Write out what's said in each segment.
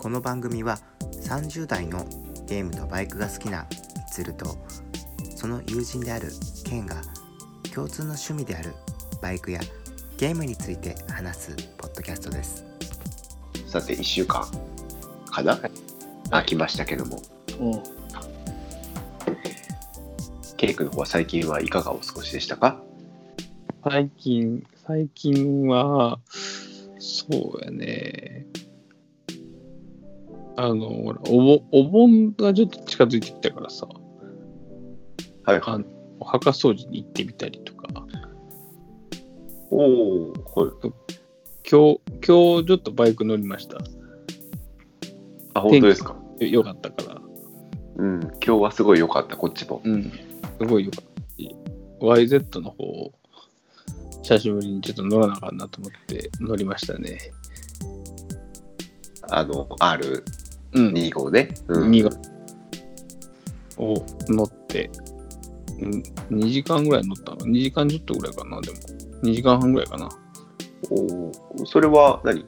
この番組は30代のゲームとバイクが好きなみつるとその友人であるケンが共通の趣味であるバイクやゲームについて話すポッドキャストです。さて1週間かな、空きましたけども。うん、ケイ君の方は最近はいかがお過ごしでしたか？最近、最近は、そうやね。あの、ほら、おぼお盆がちょっと近づいてきたからさ、はいあのお墓掃除に行ってみたりとか、おおはい今日、今日ちょっとバイク乗りました。あ本当ですか？よよかったから。うん今日はすごい良かったこっちもうん。すごいよかったし、YZ の方を久しぶりにちょっと乗らなあかんなと思って乗りましたね。あの R25 うん。ね、うん、2がを乗って、ん2時間ぐらい乗ったの ?2 時間ちょっとぐらいかな、でも。2時間半ぐらいかな。おーそれは何？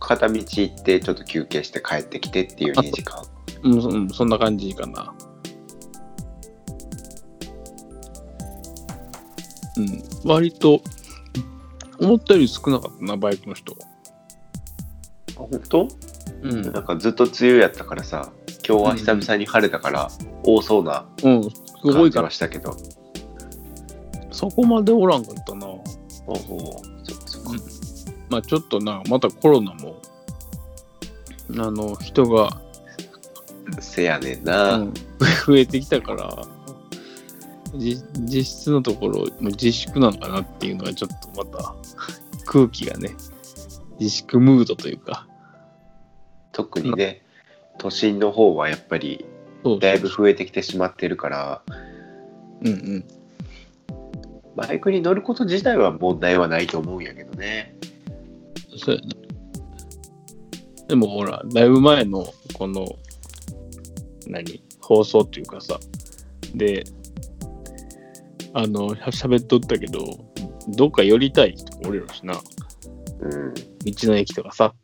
片道行ってちょっと休憩して帰ってきてっていう2時間うん、そうんそんな感じかな。うん、割と、思ったより少なかったな、バイクの人。あ本当？うん。なんかずっと梅雨やったからさ今日は久々に晴れたから多そうな感じいから、はしたけど。そこまでおらんかったな。おおそっかそっか、うん。まあちょっとな、またコロナも、あの、人が、せやねんな、うん、増えてきたから、じ実質のところ、もう自粛なのかなっていうのはちょっとまた空気がね、自粛ムードというか、特にね都心の方はやっぱりだいぶ増えてきてしまってるからうんうん。バイクに乗ること自体は問題はないと思うんやけどねそうやな。でもほら、だいぶ前のこの、何、放送っていうかさ、で、あの、しゃべっとったけど、どっか寄りたい人もおるやろしな。うん道の駅とかさ。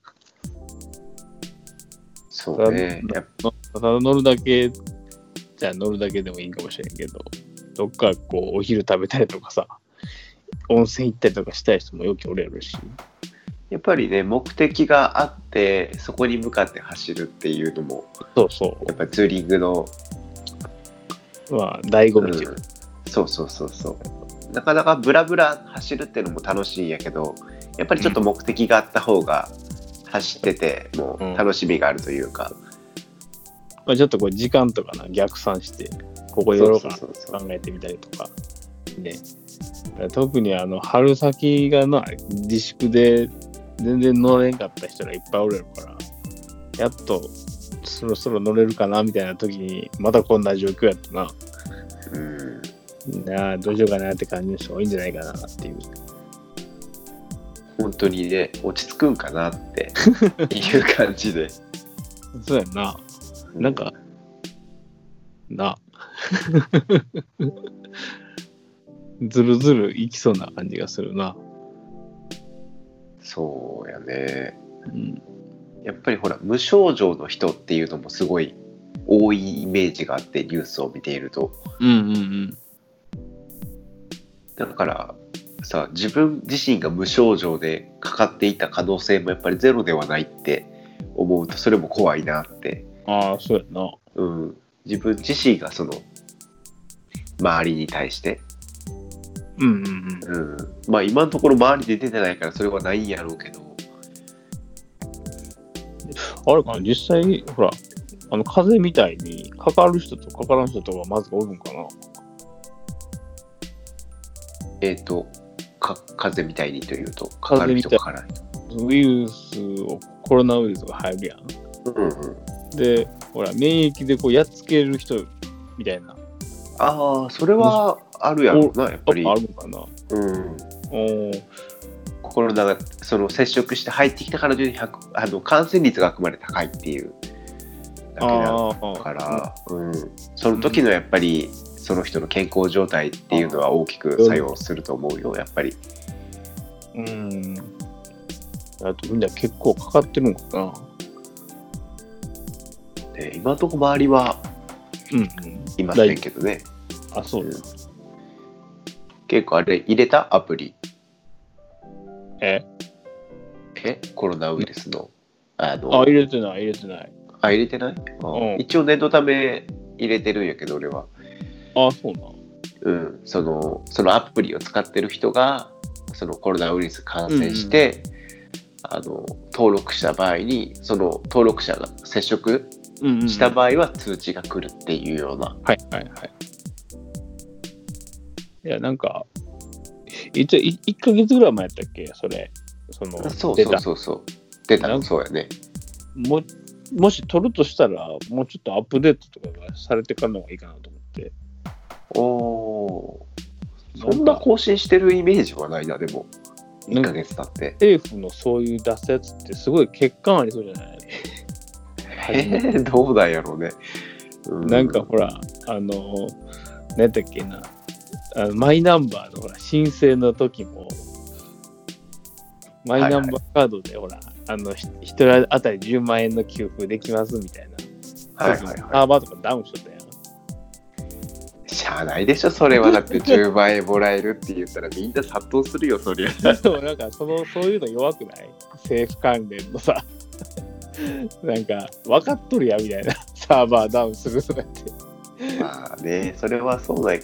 そうねただ乗るだけじゃあ乗るだけでもいいかもしれんけど、どっかこうお昼食べたりとかさ、温泉行ったりとかしたい人もよくおるやろし。やっぱりね目的があってそこに向かって走るっていうのもそうそやっぱツーリングの、う。まあ、醍醐うん味うか。そうそうそうそうなかなかブラブラ走るっていうのも楽しいんやけどやっぱりちょっと目的があった方が走っててもう楽しみがあるというか、まあ、ちょっとこう時間とかな、逆算して、ここ寄ろうかな考えてみたりとか。ね。特にあの、春先がな、自粛で全然乗れんかった人がいっぱいおるやろから、やっとそろそろ乗れるかなみたいな時に、またこんな状況やったな。うんなあ、どうしようかなって感じの人多いんじゃないかなっていう。本当にね落ち着くんかなって いう感じでそうやんな。なんか、な。ずるずるいきそうな感じがするな。そうやねうん。やっぱりほら無症状の人っていうのもすごい多いイメージがあってニュースを見ているとうんうんだからさ自分自身が無症状でかかっていた可能性もやっぱりゼロではないって思うとそれも怖いなって、うん。ああ、そうやな。うん、自分自身がその周りに対して、うんうんうん、まあ今のところ周りで出てないからそれはないんやろうけどうん。あれかな、実際、ほら、あの、風邪みたいに、かかる人とかからん人とかまずおるんかな。えっ、とか風邪みたいにというとかかる人かからない人ウイルスを、コロナウイルスが入るやん。うんうん。で、ほら、免疫でこうやっつける人みたいな。ああそれはあるやろうなやっぱり。あるのかな。うん。おー。コロナがその接触して入ってきたからといって100あの感染率があくまで高いっていうだけだから、うん、その時のやっぱりその人の健康状態っていうのは大きく作用すると思うよやっぱりうん。あとみんな結構かかってるのかな。ね、今のところ周りは。いませんけどね。あ、そううん結構あれ入れた？アプリ。え？え？コロナウイルスの。あのあ、入れてない、入れてない。あ入れてない、あうん一応念のため入れてるんやけど俺は。あ、そうなん。うん、そのそのアプリを使ってる人がそのコロナウイルス感染して、あの登録した場合にその登録者が接触うん、うん。した場合は通知が来るっていうような、はいはいはい。いや、なんか、一応い1ヶ月ぐらい前やったっけ？それ。その、そう出たそうそうそう出たそうやねももし取るとしたら、もうちょっとアップデートとかがされてからの方がいいかなと思って。おそんな更新してるイメージはないなでも。1ヶ月経って。政府のそういう出すやつってすごい欠陥ありそうじゃない？えー、どうなんやろうね、うなんかほら、あの、何だっけな、あのマイナンバーのほら申請の時も、マイナンバーカードでほら、あの、ひ一人当たり10万円の給付できますみたいな。はいはいはい。サーバーとかダウンしとった。しゃあないでしょそれは。だって10万円もらえるって言ったらみんな殺到するよそりゃ。でもなんかその、そういうの弱くない？政府関連のさ、なんか分かっとるやみたいな、サーバーダウンするとかって。まあねそれはそうない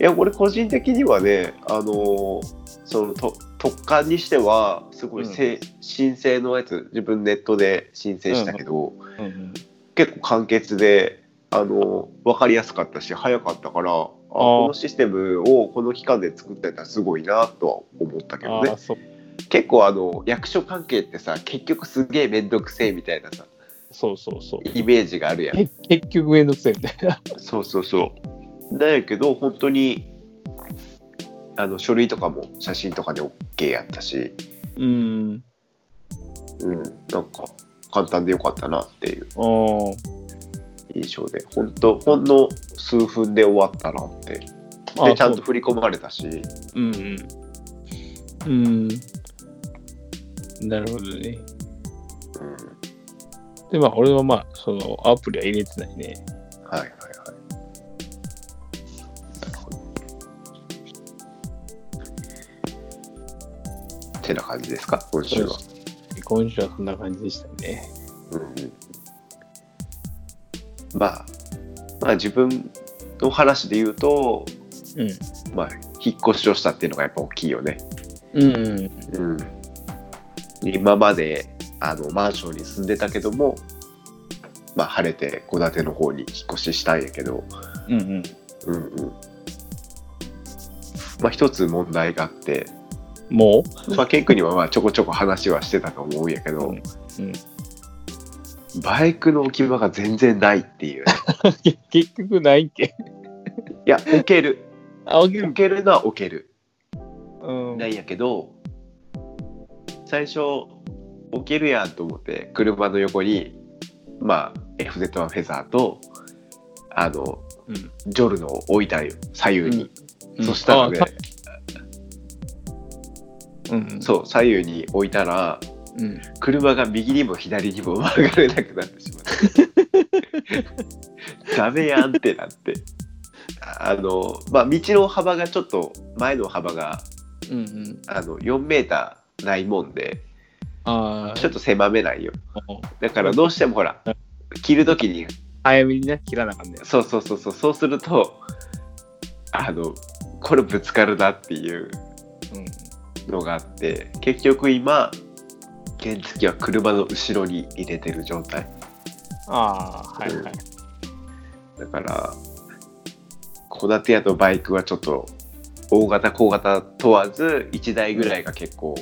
や俺個人的にはねあのーそのと特感にしてはすごいせ、申請のやつ自分ネットで申請したけど、うんうん。結構簡潔であの分かりやすかったし早かったからあこのシステムをこの期間で作ってたらすごいなとは思ったけどね。結構あの役所関係ってさ結局すげえ面倒くせえみたいなさそうそうそう。イメージがあるやんけ結局めんどくせえみたいな。そうそうそうだやけど本当にあの書類とかも写真とかで OK やったしうん。うんなんか簡単でよかったなっていうああ。印象で本当ほんの数分で終わったなってあでちゃんと振り込まれたしうんうん。うん。なるほどね。うんで、まあ、俺はまあ、そのアプリは入れてないね。はいはいはい。なるほど。てな感じですか、今週は。今週はそんな感じでしたね。うんうん、まあ、まあ自分の話で言うと、うん。まあ、引っ越しをしたっていうのがやっぱ大きいよね。うん、うん。うん。今まであのマンションに住んでたけども、まあ晴れて戸建ての方に引っ越ししたんやけど、うん、うん。うんうん。まあ一つ問題があって、もまあケン君にはまあちょこちょこ話はしてたと思うんやけど、うんうんバイクの置き場が全然ないっていう 結局ないっけいや、置ける。あ、起きる置けるのは置ける。うん。なんやけど、最初、置けるやんと思って、車の横に、まあ、FZ1 フェザーと、あの、うん。ジョルノを置いたんよ、左右に。うんそしたらねうん。そう、左右に置いたら、うん。車が右にも左にも曲がれなくなってしまって。ダメやんってなって。あの、まあ、道の幅がちょっと、前の幅が、うん、うん。あの、4メーターないもんで、あちょっと狭めないよ。あ。だからどうしてもほら、切るときに、早めにね、切らなあかんねそうそうそうそう、そうすると、あの、これぶつかるなっていううん。のがあって、結局今、原付は車の後ろに入れてる状態。ああ、はいはい。だから、戸建て屋とバイクはちょっと、大型、小型問わず、1台ぐらいが結構、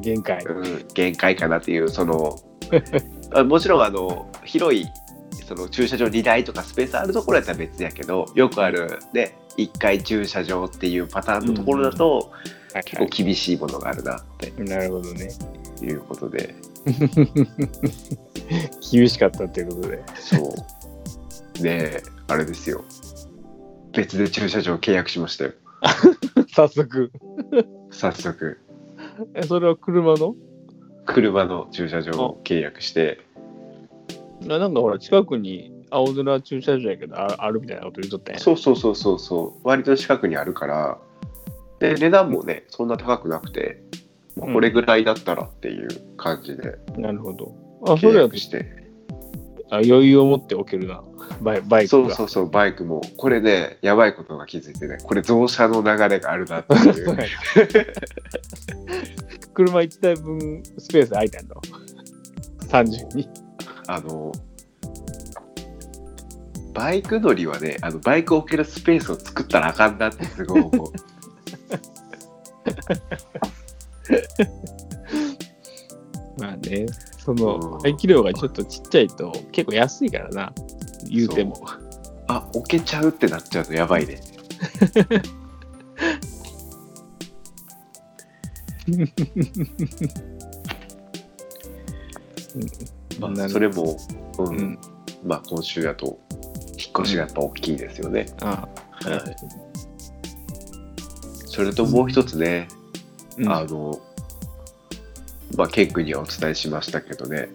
限界。うん、限界かなっていう、その、あもちろん、あの、広い、その駐車場2台とかスペースあるところやったら別やけど、よくあるね、1階駐車場っていうパターンのところだと、はい結構厳しいものがあるなってなるほどね。いうことで、厳しかったっていうことで。そう。で、あれですよ。別で駐車場契約しましたよ。早速。早速。え、それは車の？車の駐車場を契約して、ななんかほら、近くに青空駐車場やけどああるみたいなこと言うとったやん。そうそうそうそうそう割と近くにあるからで値段もねそんな高くなくて、まあこれぐらいだったらっていう感じでなるほど。あ、そ契れしてあ余裕を持っておけるな、バイバイクが。そうそうそうバイクもこれねやばいことが気づいてねこれ増車の流れがあるなっていう 車1台分スペース空いたんだろ。単純に。あのバイク乗りはねあのバイクを置けるスペースを作ったらあかんなってすごい思う まあね、そうん。の排気量がちょっとちっちゃいと結構安いからな、言うても。あ置けちゃうってなっちゃうとやばいね。まあ、それも、うん。うん。まあ今週だと引っ越しがやっぱ大きいですよね、ああ、はい。それともう一つね、うん。あのまあケン君にはお伝えしましたけどね、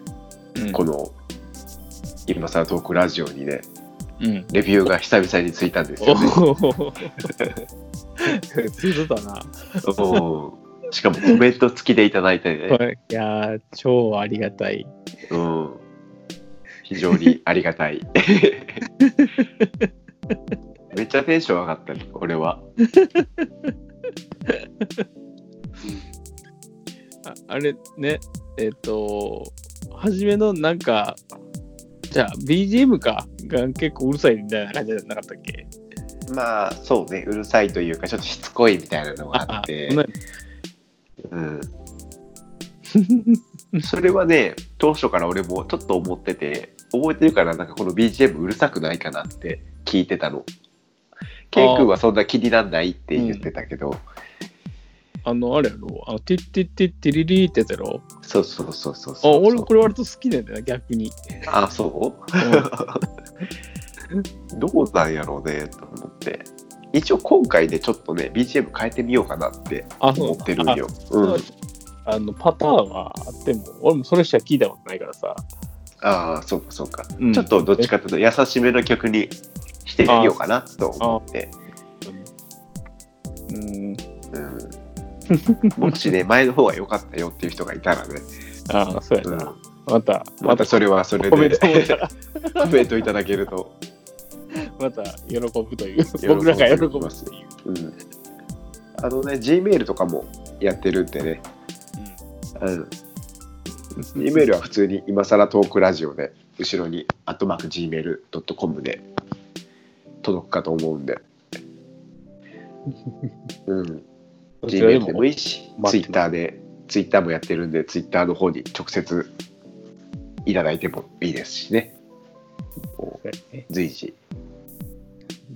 うん。この今更トークラジオにねうん。レビューが久々についたんですよね。おお。ついとったな。う。んしかもコメント付きでいただいてね、いやー、超ありがたい。うん、非常にありがたい。めっちゃテンション上がったね俺は ああれね、えっ、と、初めのなんか、じゃあ BGM か？が結構うるさいみたいな感じじゃなかったっけ？まあそうね。うるさいというかちょっとしつこいみたいなのがあって。うん、それはね当初から俺もちょっと思ってて覚えてるからなんかこの BGM うるさくないかなって聞いてたの。ケイ君はそんな気になんないって言ってたけど、あの、あれやろ？あの、ティッティッティッティリリーってやつやろ？そうそうそうそうあ、そう。俺これ割と好きなんだよな、逆に。あそう？どうなんやろうねと思って。一応今回でちょっとね BGM 変えてみようかなって思ってるんよ。あの、パターンはあっても、俺もそれしか聞いたことないからさ。ああそうかそうか、うん。ちょっとどっちかというと優しめの曲にしてみようかなと思って。うん。う んもしね、前の方が良かったよっていう人がいたらね、ああ、そうやうん。な。また、またそれはそれでコメントいただけると、また喜ぶという。ぶ僕らが喜ぶっていう。うん、あのね、Gmail とかもやってるんでね、うん、Gmail は普通に今更トークラジオで、後ろに、アットマーク Gmail.com で 届くかと思うんで、うん、Gmail でももいいし、待ってます Twitter で、Twitter もやってるんで、Twitter の方に直接いただいてもいいですしね。随時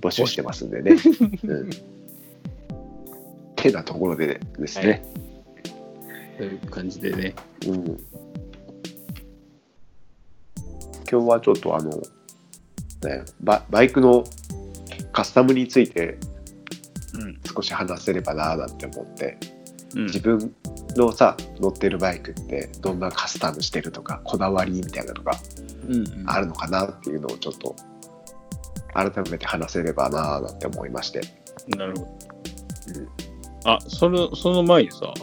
募集してますんでね。うん、てなところでですね。という感じでね。うん、今日はちょっとあの、ね、ババイクのカスタムについてうん。少し話せればなーなんて思って、うん。自分のさ乗ってるバイクってどんなカスタムしてるとかこだわりみたいなのがうんあるのかなっていうのをちょっと改めて話せればなーなんて思いまして。なるほど。うん。あ、その、その前にさ、は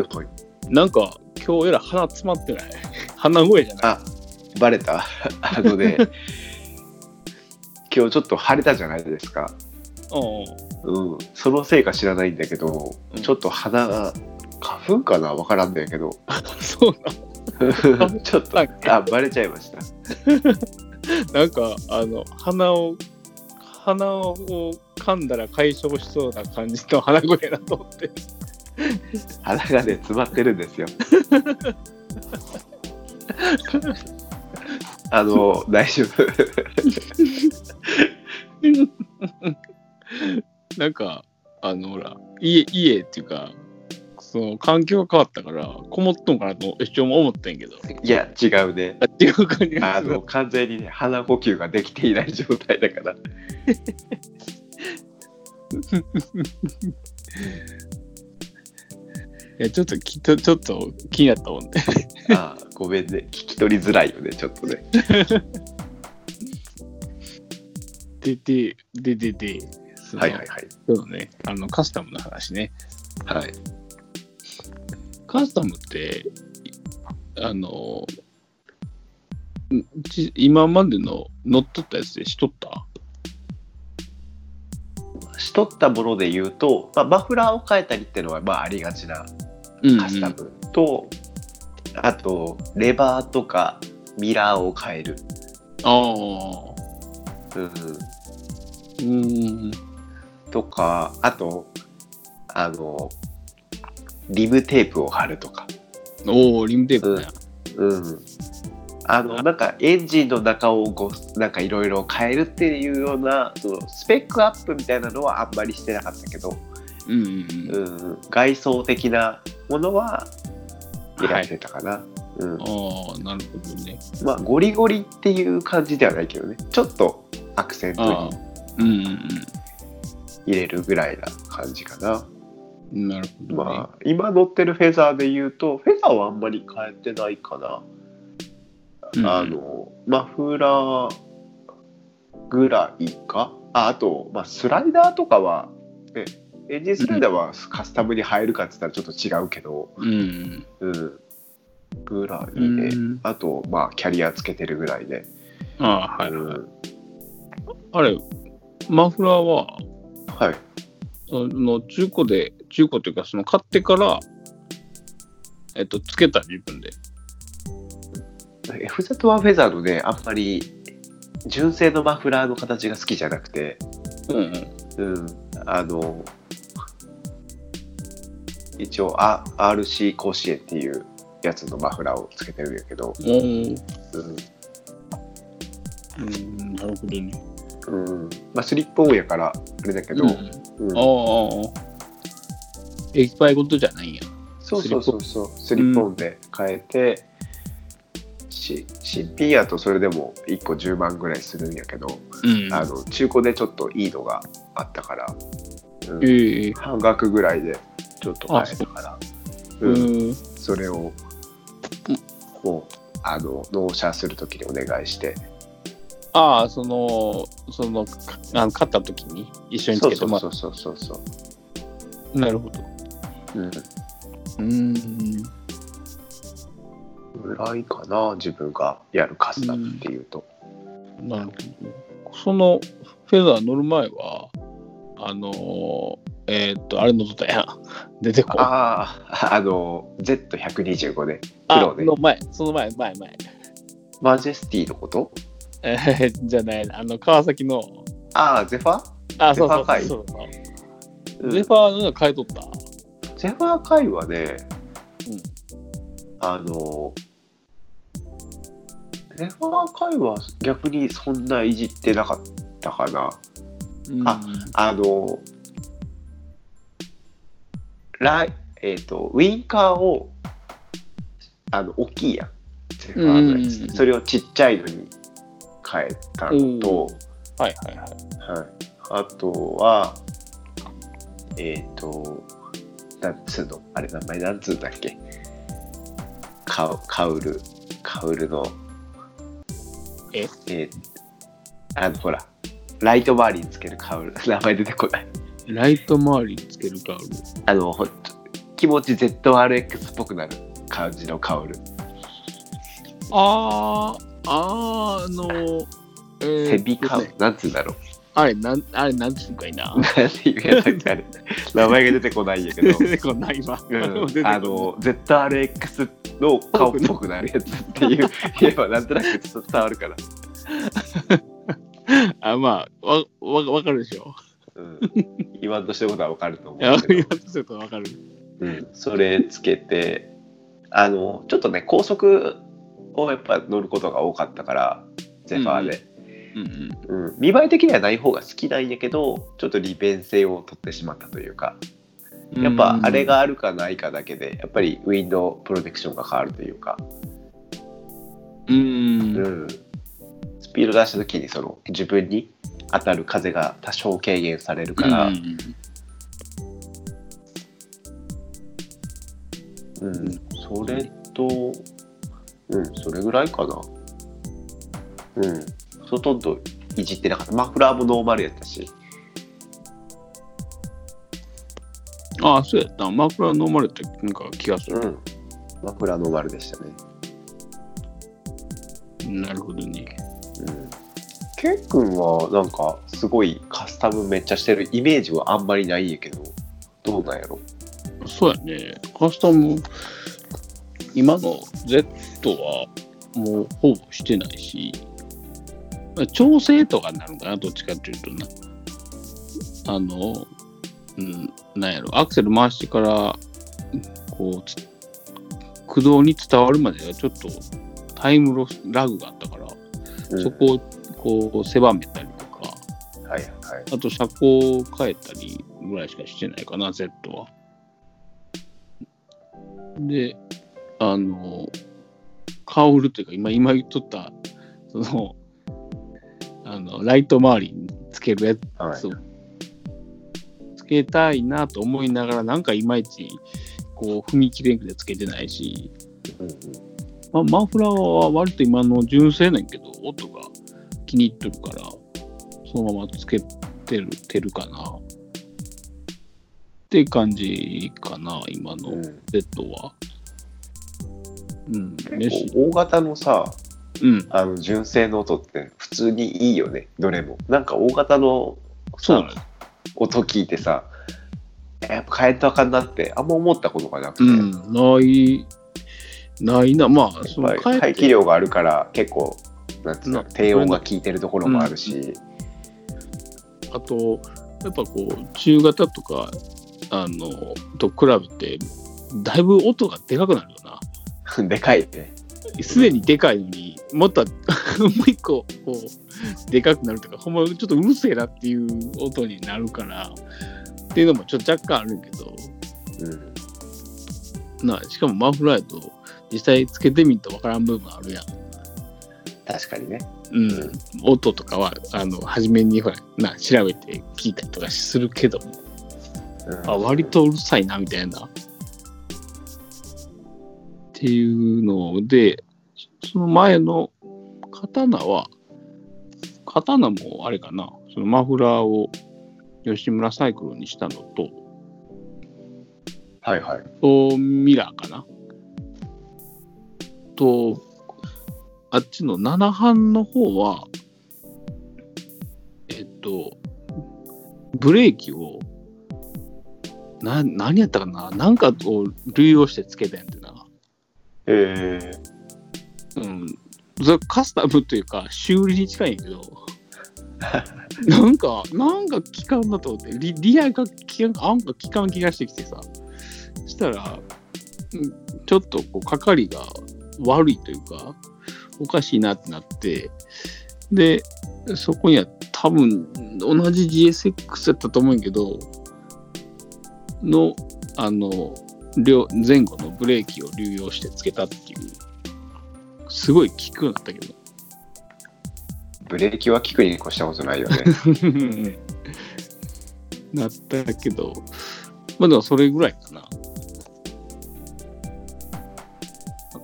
いはい。なんか今日えらい鼻詰まってない？鼻声じゃない？あ、バレた？あのね、今日ちょっと晴れたじゃないですか。ううん。そのせいか知らないんだけど、うんちょっと鼻が、花粉かな？わからんだけど。ん。そうな ちょっと、あ、バレちゃいました。なんか、あの、鼻を、鼻を噛んだら解消しそうな感じの鼻声だと思って。鼻がね、詰まってるんですよ。あの、大丈夫。なんか、あの、ほら、家、家っていうか、その環境が変わったから、こもっとんかなと一応思ったんやけど、いや、違うね。あ違う感じがあの、完全にね、鼻呼吸ができていない状態だから。いや、ちょっときちょちょっと気になったもんね。あごめんね。聞き取りづらいよね、ちょっとね。で、で、で、で、で、そのはいはいはい。そうね、あの、カスタムの話ね。はい。カスタムって、あの、今までの乗っ取ったやつでしとった？しとったもので言うと、まあ、マフラーを変えたりっていうのはまあありがちなうんカスタムと、あとレバーとかミラーを変える、ああ。うん、うん。とかあとあのリムテープを貼るとか、おお、リムテープね。うん、あのなんかエンジンの中をごなんかいろいろ変えるっていうようなそのスペックアップみたいなのはあんまりしてなかったけど、うんうんうん。うん、外装的なものはやってたかな。うん。ああ、なるほどね。まあゴリゴリっていう感じではないけどね。ちょっとアクセントに。うんうん入れるぐらいな感じかな。うん。なるほど、ね。まあ今乗ってるフェザーで言うとフェザーはあんまり変えてないかな。うんあのマフラーぐらいかああと、まあ、スライダーとかは、ね、エンジンスライダーはカスタムに入るかって言ったらちょっと違うけど、うん。うん、ぐらいで、うんあとまあキャリアつけてるぐらいで、ああ、はい。うんあれ、マフラーは、はいその中古で、中古というか、その買ってから、えっと、つけた自分で。FZ1 フェザーのねあんまり純正のマフラーの形が好きじゃなくて、うんうん。うん、あの一応あ RC 甲子園っていうやつのマフラーをつけてるんやけど、うんうん、なるほどね。うん。まあ、スリップオンやからあれだけど、うん、うん。ああ、液体ごとじゃないん。や。そうそうそうそう。スリップ。オンで変えて、し新品やとそれでも1個10万ぐらいするんやけど、うん。あの中古でちょっといいのがあったから、うん。ええ。半額ぐらいでちょっと変えたからう。うん。ん。それをもうあの納車するときにお願いしてああ、その、その、かあの買った時に一緒につけてもらそうそうそうそうなるほど。うんうん。ぐらいかな自分がやるカスタムっていうと、なるほど。そのフェザー乗る前は、あのーえーっと、あれ乗ったやん。出てこい。あああの Z125 ねあ黒ねの前、その前、前、前。マジェスティのこと？えー、じゃない、あの、川崎の、ああゼファ？ーあ、そうそうゼファー会？そうそう。う。ん。ゼファーの変えとった？ゼファー会はね、うん。あのゼファー会は逆にそんないじってなかったかな。うん、ああのライえっ、とウインカーをあの大きいやん。ゼファーのやつ、うん。それをちっちゃいのに変えたのと、はいはいはい。はい、あとはえっ、となんつうの？あれ名前なんつうんだっけ？カウカウルカウルの。え？えーあのほらライト周りにつけるカウル。名前出てこない。ライト周りにつけるカウル。あのほ気持ち ZRX っぽくなる感じのカウル。あー、あー、あのー、えーセビカなんつうんだろう。あれ、なん、あれ、なんつうんかいな。なんていうやつだっけあれ。名前が出てこないんやけど。出てこない今。うん。あの ZRX の顔っぽくなるやつっていう言えばなんとなく伝わるから、あ、まあ、わ、わ、わかるでしょ。うん、言わんとしてることはわかると思う言わんとするとわかる。うん、それつけてあのちょっとね高速をやっぱ乗ることが多かったからゼファーで、うん。うん。見栄え的にはない方が好きなんやけどちょっと利便性を取ってしまったというかうん。やっぱあれがあるかないかだけでやっぱりウィンドウプロテクションが変わるというか、うん、うん、スピード出した時にその自分に当たる風が多少軽減されるから、うん。うん、それと、ううん、それぐらいかな。うん。ほとんどいじってなかった。マフラーもノーマルやったし。ああ、そうやった。マフラー飲まれたなんか気がする。うん。マフラーノーマルでしたね。なるほどね。うん。ケン君はなんかすごいカスタムめっちゃしてるイメージはあんまりないんやけど、どうなんやろ？そうやね。カスタム、今の Z はもうほぼしてないし、まあ調整とかになるのかな、どっちかっていうとな。あの、うん、なんやろ、アクセル回してから、こうつ、駆動に伝わるまではちょっとタイムロス、ラグがあったから、うんそこをこう狭めたりとか、はいはい。あと車高を変えたりぐらいしかしてないかな、Z は。で、あの、カウルというか、今、今言っとった、その、あの、ライト周りにつけるやはいつを、つけたいなと思いながら、なんかいまいち、こう、踏み切れんくてつけてないし、うんうんまあ、マフラーは割と今の純正なんやけど、音が気に入ってるから、そのままつけてるてるかな。って感じかな、今のうん Z は。うん、結飯。構大型のさ、うん、あの純正の音って普通にいいよね、どれも。なんか大型のさそう。音聞いてさ、やっぱ変えたらあかんなってあんま思ったことがなくて、うん、ない、ないな。まあ、その排気量があるから結構なんつうのな低音が効いてるところもあるし、あと、やっぱこう、中型とか、あの、と比べて、だいぶ音がでかくなるよな。でかいね。すでにでかいのに、もっと もう一個、こう、でかくなるとか、ほんまちょっとうるせえなっていう音になるから、っていうのもちょっと若干あるけど、うん、なしかもマフラーやと、実際つけてみるとわからん部分あるやん。確かにね。うん。音とかは、あの、初めにほら、な、調べて聞いたりとかするけども、うんあ、割とうるさいな、みたいな。っていうので、その前の刀は、刀もあれかな、そのマフラーを吉村サイクロンにしたのと、はいはい。とミラーかな。と、あっちの7班の方は、えっと、ブレーキを、な、何やったかななんかを類用してつけたんやってな。えー、うん。それカスタムというか、修理に近いんやけど、なんか、なんか効かんなと思って、リリアが効かん、なんか効かん気がしてきてさ、したら、ちょっとこう、かかりが悪いというか、おかしいなってなって、で、そこには多分、同じ GSX やったと思うんやけど、の、あの、両前後のブレーキを流用してつけたっていう、すごい効くようになったけど。ブレーキは効くに越したことないよね。なったけど、まあでもそれぐらいかな。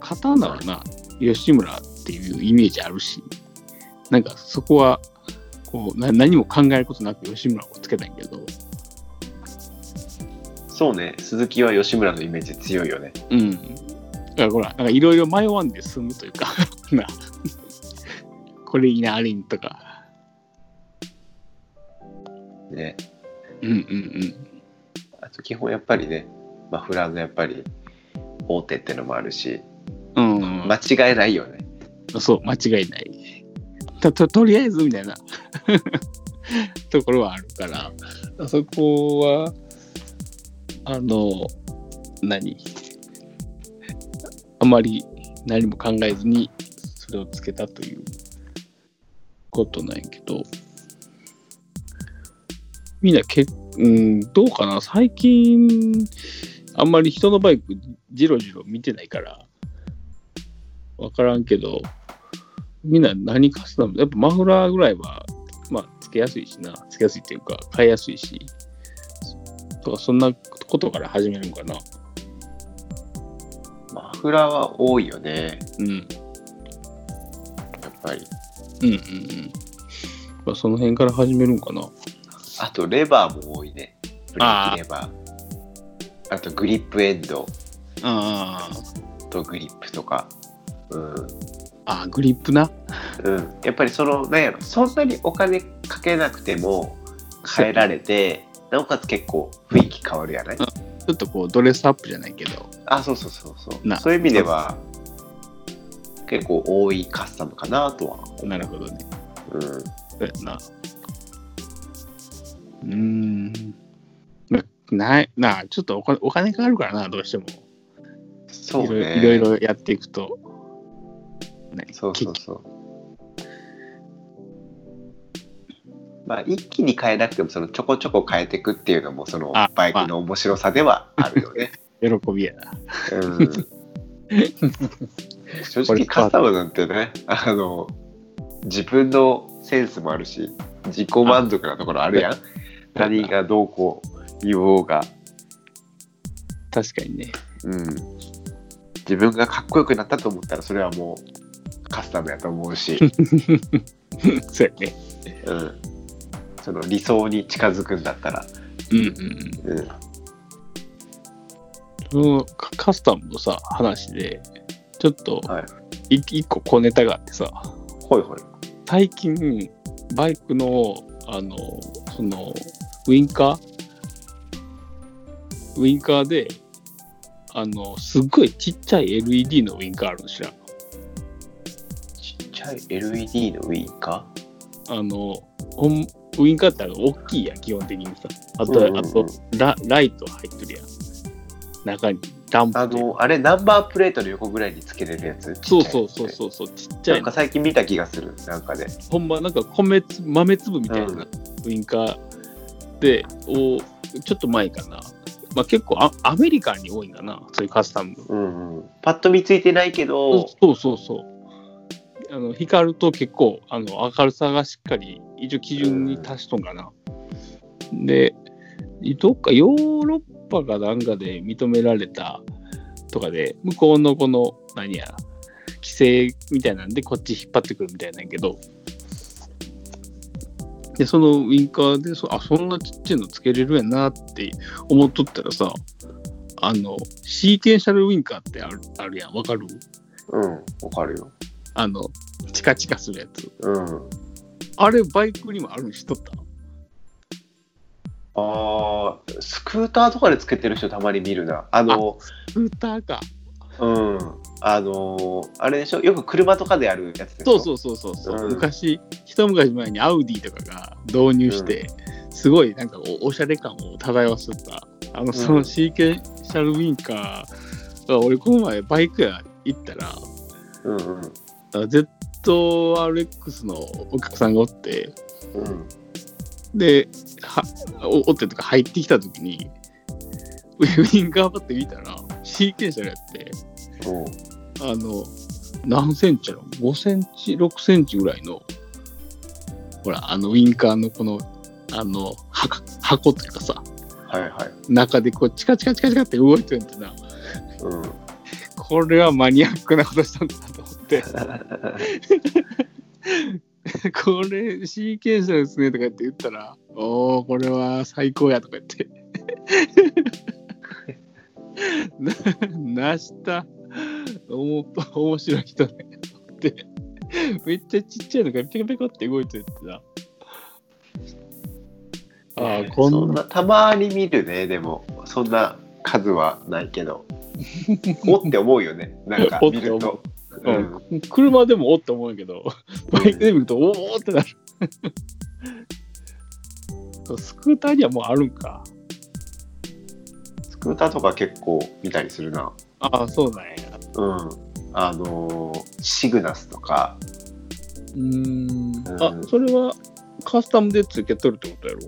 刀はな、吉村っていうイメージあるし、なんかそこは、こうな何も考えることなく吉村をつけたんやけど、そうね、鈴木は吉村のイメージ強いよね。うん。だからほら、なんかいろいろ迷わんで済むというか、な、これいいな、あれいいとか。ね。うんうんうん。あと基本やっぱりね、マフラーのやっぱり大手ってのもあるし、うんうん、間違いないよね。そう、間違いない。と、と、とりあえずみたいな ところはあるから、そこは、あの、何？あまり何も考えずにそれをつけたということなんやけど、みんなけ、うん、どうかな？最近、あんまり人のバイクじろじろ見てないから、わからんけど、みんな何カスタムやっぱマフラーぐらいは、まあ、つけやすいしな。つけやすいっていうか、買いやすいし。とか、そんなことから始めるんかな。マフラーは多いよね。うん。ぱり。うんうんうん。まあ、その辺から始めるんかな。あと、レバーも多いね。ブレーキレバー。あと、グリップエンドあとグリップとか。うん。あ。あグリップな。うん。やっぱりその、なんやろ、そんなにお金かけなくても変えられて、なおかつ結構雰囲気変わるやない？ちょっとこうドレスアップじゃないけど。あ、そうそうそうそう。なそういう意味では、結構多いカスタムかなとは。なるほどね。うん。そうやな。うーん。なないなあちょっとお金お金かかるからな、どうしても。そうね。いろいろやっていくと。ねそうそうそう。まあ、一気に変えなくても、そのちょこちょこ変えていくっていうのも、そのあバイクの面白さではあるよね。喜びやな。うん、正直カスタムなんてね、あの、自分のセンスもあるし、自己満足なところあるやん。何がどうこう言おうが。確かにね。うん。自分がかっこよくなったと思ったら、それはもうカスタムやと思うし。そうやね。うん、その理想に近づくんだったら、うんうん。うん。うん、そのカカスタムのさ、話で、ちょっとはい。い一個小ネタがあってさ、ほいほい。最近、バイクの、あの、その、ウインカー？ウインカーで、あの、すっごいちっちゃい LED のウインカーあるの知らん？ちっちゃい LED のウインカ？あの、ほんウインカーって大きいやん、基本的にさ。あと、うんうんうんあとラ、ライト入ってるやん。中に、ランプあのあれナンバープレートの横ぐらいにつけれるやつ？そうそうそうそうそう、ちっちゃないんか最近見た気がするなんかでほんまなんか米つ豆粒みたいなうんウインカーで、おちょっと前かな。まあ結構アアメリカンに多いんかな、そういうカスタム。うんうんパッと見ついてないけどそうそうそう。あの光ると結構あの明るさがしっかり一応基準に達しとんかな。で、どっかヨーロッパかなんかで認められたとかで、向こうのこの何や、規制みたいなんでこっち引っ張ってくるみたいなんやけど、で、そのウィンカーでそ、あ、そんなちっちゃいのつけれるやなって思っとったらさ、あの、シーケンシャルウィンカーってあるあるやん、わかる？うんわかるよ。あの、チカチカするやつ。うん。あれ、バイクにもあるの知っとった？あースクーターとかでつけてる人たまに見るな。あのスクーターか。うん。あのあれでしょ？よく車とかでやるやつでしょ？そうそうそうそうそう、うん。昔、一昔前にアウディとかが導入して、すごいなんかおおしゃれ感を漂わせた、あの、そのシーケンシャルウィンカーが、俺この前バイク屋行ったら、うんうん。あ ZRX のお客さんがおって、うんで、はおおってとか入ってきた時に、ウィンカーパッて見たら、シーケンシャルやって、うんあの、何センチやろ ?5 センチ、6センチぐらいの、ほら、あの、ウィンカーのこの、あの、箱箱というかさ、はいはい。中でこう、チカチカチカチカって動いてるんってな、うん。これはマニアックなことしたんだな これ、シーケンシャルですねとか言って言ったら、おー、これは最高やとか言って。な、なした。おも面白い人ね。って、めっちゃちっちゃいのがペコペコって動いてるってな。ああ、こんな、そんなたまに見るねでもそんな数はないけど おって思うよねなんか見ると、うん、車でもおって思うけど、バイクで見ると、おおってなる。スクーターにはもうあるんか。スクーターとか結構見たりするな。ああ、そうなんや。うん。あのーシグナスとか。うーん。うん。あ、それはカスタムでつけとるってことやろ？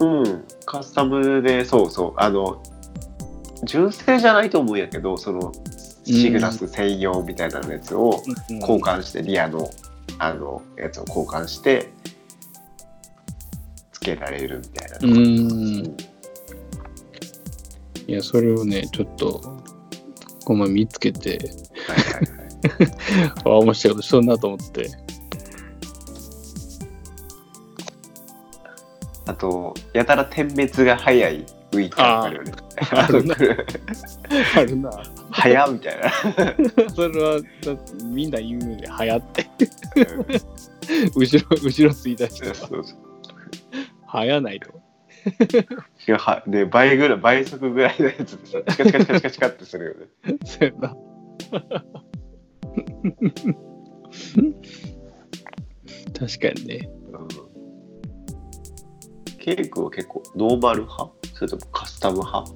うん。カスタムでそうそう。あの純正じゃないと思うんやけどそのシグナス専用みたいなやつを交換して、リアのあのやつを交換してつけられるみたいな、うーん。いや、それをね、ちょっと、この前見つけて、あ面白いことしとんなと思って。あと、やたら点滅が早いウィークあるよね。あるなあるな。早みたいな。それは、だみんな言うね、流行って。後ろ、後ろついた人が、そうそう流行ないと。しかもはで倍ぐらい倍速ぐらいのやつでさチカチカチカチカチカってするよね。そうやな。確かにね。うんケイ君は結構ノーマル派？それともカスタム派？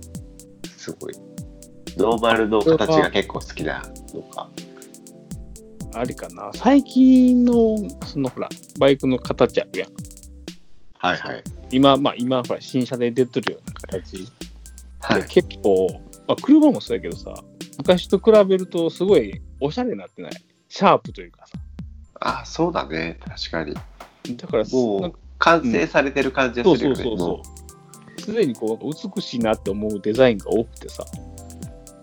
すごい。ノーマルの形が結構好きなのか。あれかな。最近の、そのほら、バイクの形あるやん。はいはい。今、まあ今、ほら、新車で出てるような形。はいで。結構、まあ、車もそうやけどさ、昔と比べるとすごいおしゃれになってない？シャープというかさ。あ、そうだね。確かに。だから、もう完成されてる感じそうがするよね。そうそうもそう。すでにこう美しいなって思うデザインが多くてさ、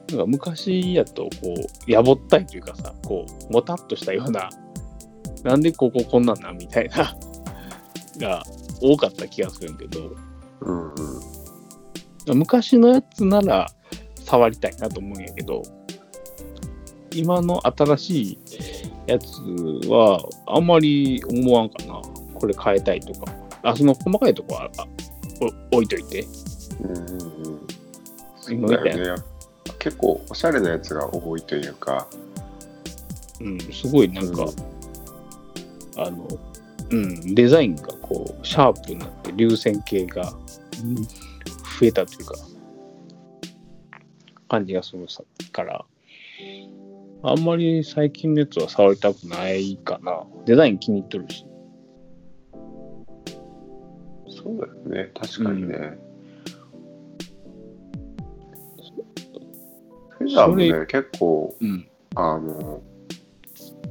なんか昔やとこう、やぼったいというかさ、こう、もたっとしたような、なんでこここんなんなみたいな、が多かった気がするんけど、うん。昔のやつなら触りたいなと思うんやけど、今の新しいやつはあんまり思わんかな。これ変えたいとか。あ、その細かいとこは置いといて。うんうんうん。よね。結構おしゃれなやつが多いというか。うん、すごいなんか、あの、うん、デザインがこう、シャープになって流線形が、うん増えたというか、感じがするさから、あんまり最近のやつは触りたくないかな。デザイン気に入っとるし。そうだよね。確かにね。フェザーもね、結構、うん。あの、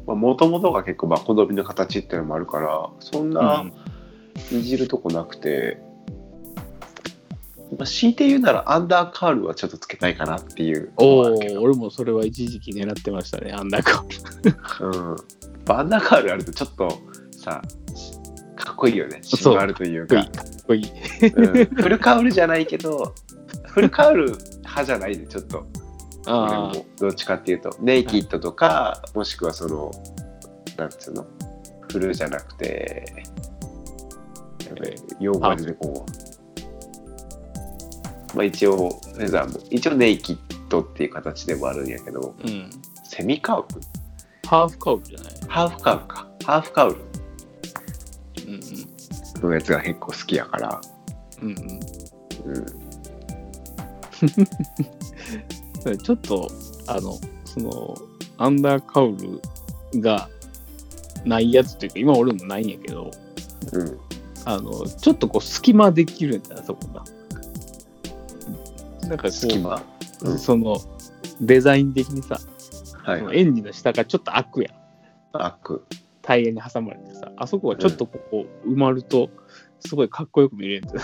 もともとが結構、まあ、好みの形っていうのもあるから、そんないじるとこなくて、まあ、強いて言うならアンダーカールはちょっとつけたいかなっていうのおお。俺もそれは一時期狙ってましたね、あんなか。うん。アンダーカールあるとちょっとさ、かっこいいよね。そう締まるというか。かっこいい。うんフルカウルじゃないけど、フルカウル派じゃないで、ちょっと。あどっちかっていうと、ネイキッドとか、もしくはその、なんつうの、フルじゃなくて、やべえ用語が出てこんわまあ一応、フェザーも、一応ネイキッドっていう形でもあるんやけど、あ、うん。セミカウル？ハーフカウルじゃない？ハーフカウルか。ハーフカウルうんのやつが結構好きやから、うん。うん。うん。うん。ちょっと、あの、その、アンダーカウルがないやつというか、今俺もないん。やけど、うん。あの、ちょっとこう、隙間できるん。だよ、そこが。なん。かこう、隙間うん。その、デザイン的にさ、はいそのエンジンの下がちょっと開くやん。アック。タイヤに挟まれてさ、あそこがちょっとここ埋まると、すごいかっこよく見れるんだよ。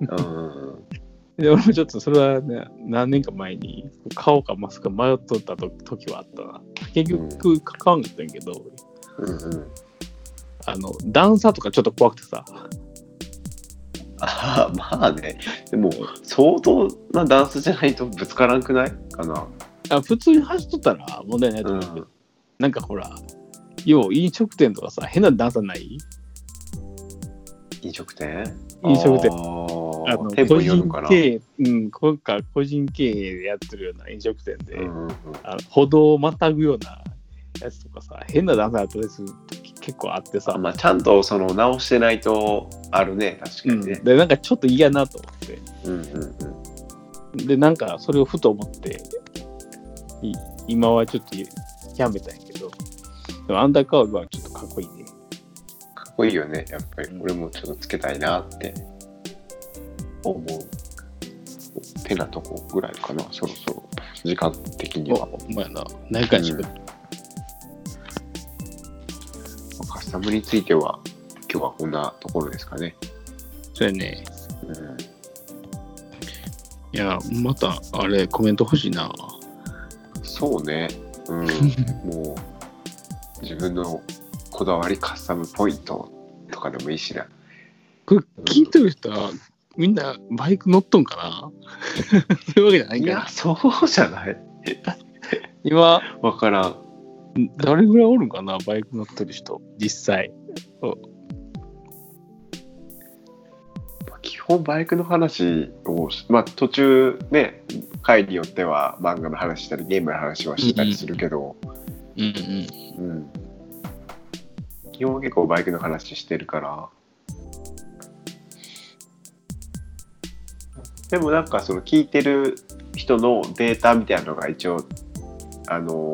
うん。で、俺もちょっとそれはね、何年か前に買おうかマスク迷っとったと時はあったな。結局買わんかったんやけど、うんうん。あの、段差とかちょっと怖くてさ、ああ、まあね。でも、相当なダンスじゃないとぶつからんくないかな。あ普通に走っとったら問題ないと思うけど、うんなんかほら、要は飲食店とかさ、変な段差ない？飲食店？飲食店。あの個人。経営、うん、今回個人経営でやってるような飲食店で、うんうんうん。あの歩道をまたぐようなやつとかさ、変な段差だったりする時結構あってさ、あまあ、ちゃんとその直してないとあるね、確かうん、にね。で、なんかちょっと嫌なと思って、うんうんうん。で、なんかそれをふと思って、い今はちょっとやめたんやけど、でもアンダーカールはちょっとかっこいいね。かっこいいよね、やっぱりう。ん俺もちょっとつけたいなって思う。てなとこぐらいかな、そろそろ。時間的にお、は。ほんまやな。何回しか、カスタムについては、今日はこんなところですかね。それね、うん、いや、また、あれ、コメント欲しいな。そうね。ううん、もう自分のこだわりカスタムポイントとかでもいいしな。これ聞いてる人はみんなバイク乗っとんかな？そういうわけじゃないかな？や、そうじゃない今、わからん。誰ぐらいおるんかな？バイク乗ってる人、実際。基本バイクの話を、まあ途中ね、回によっては漫画の話したりゲームの話はしたりするけど、うんうん。うん。基本結構バイクの話してるから。でもなんかその聞いてる人のデータみたいなのが一応、あの、おう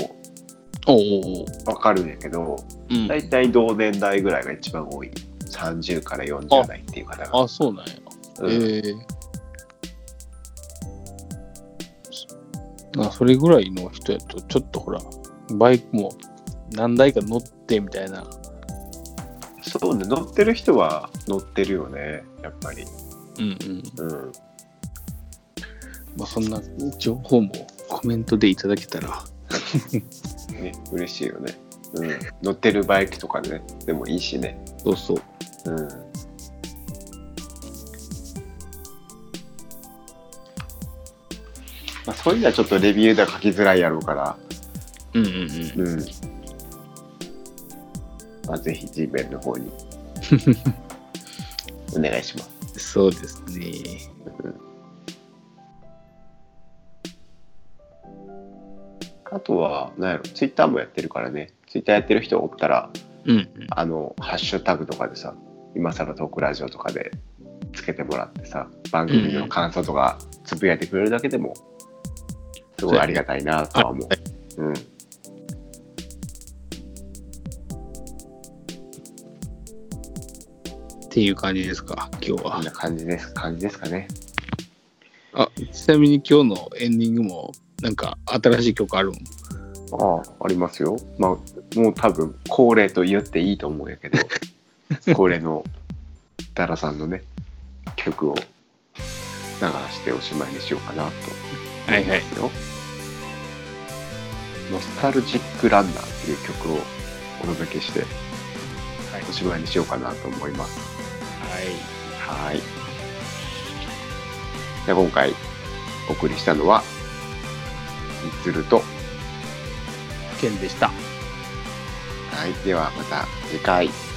おうおう。わかるんやけど、うん、大体同年代ぐらいが一番多い。30から40代っていう方が。あ、そうなんや。うんええあそれぐらいの人やと、ちょっとほら、バイクも何台か乗ってみたいな。そうね、乗ってる人は乗ってるよね、やっぱり。うんうん。うん。まあ、そんな情報もコメントでいただけたら。ね、嬉しいよね。うん。乗ってるバイクとかね、でもいいしね。そうそう。うん。まあ、そういうのはちょっとレビューでは書きづらいやろうから、うんうんうん。うん。まあ、ぜひ Gmail の方に お願いします。そうですね。あとは、なんやろ、Twitter もやってるからね、Twitter やってる人おったら、うんうん。あの、ハッシュタグとかでさ、今更トークラジオとかでつけてもらってさ、番組の感想とかつぶやいてくれるだけでも、すごいありがたいなとは思う。うん。っていう感じですか、今日はこんな。感じです、感じですかね。あ、ちなみに今日のエンディングも、なんか新しい曲あるんああ、ありますよ。まあ、もう多分、恒例と言っていいと思うんやけど、恒例のダラさんのね、曲を流しておしまいにしようかなとはいはい。よ。ノスタルジックランナーっていう曲をお届けしてはい。おしまいにしようかなと思います。はい。はい。じゃあ今回お送りしたのは、みつると、ケンでした。はい。ではまた次回。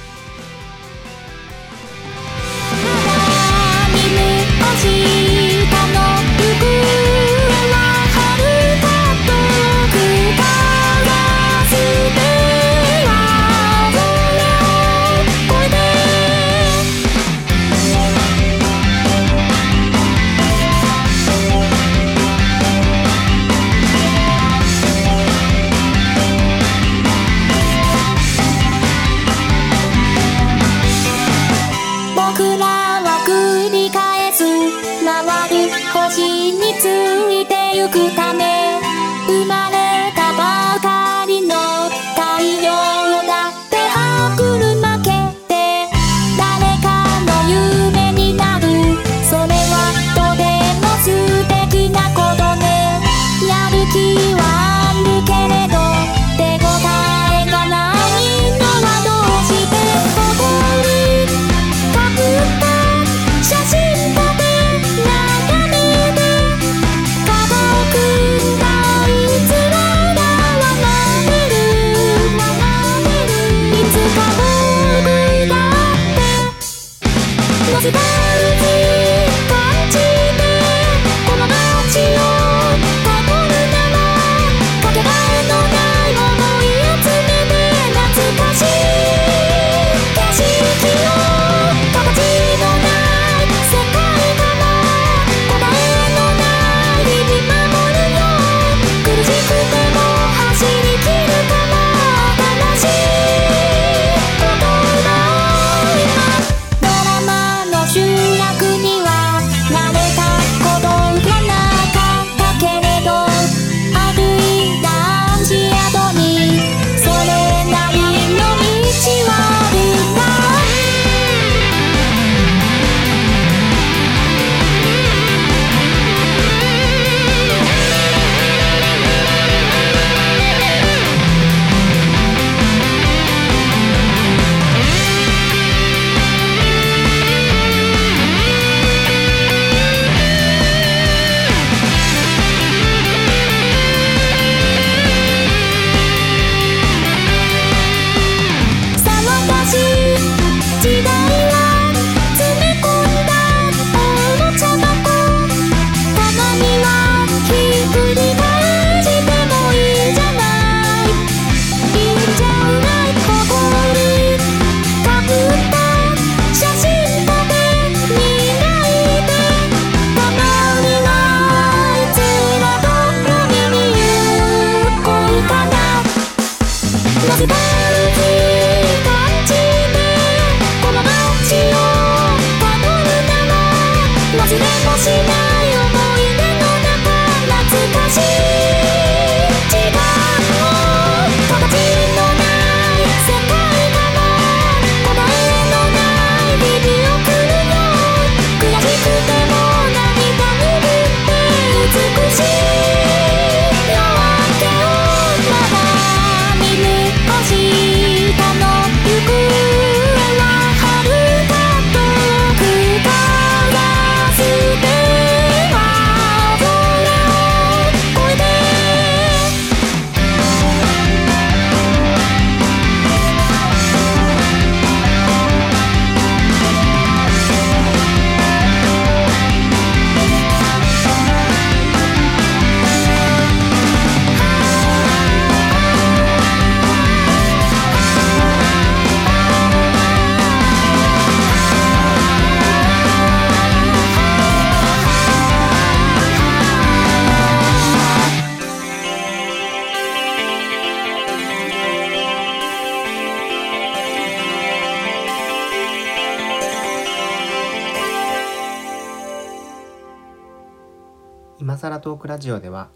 ジオでは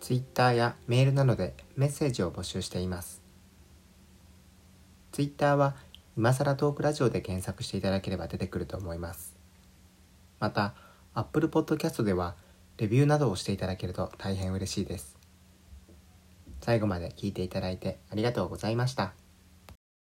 Twitter やメールなどでメッセージを募集しています。Twitter は今さらトークラジオで検索していただければ出てくると思います。また Apple Podcast ではレビューなどをしていただけると大変嬉しいです。最後まで聞いていただいてありがとうございました。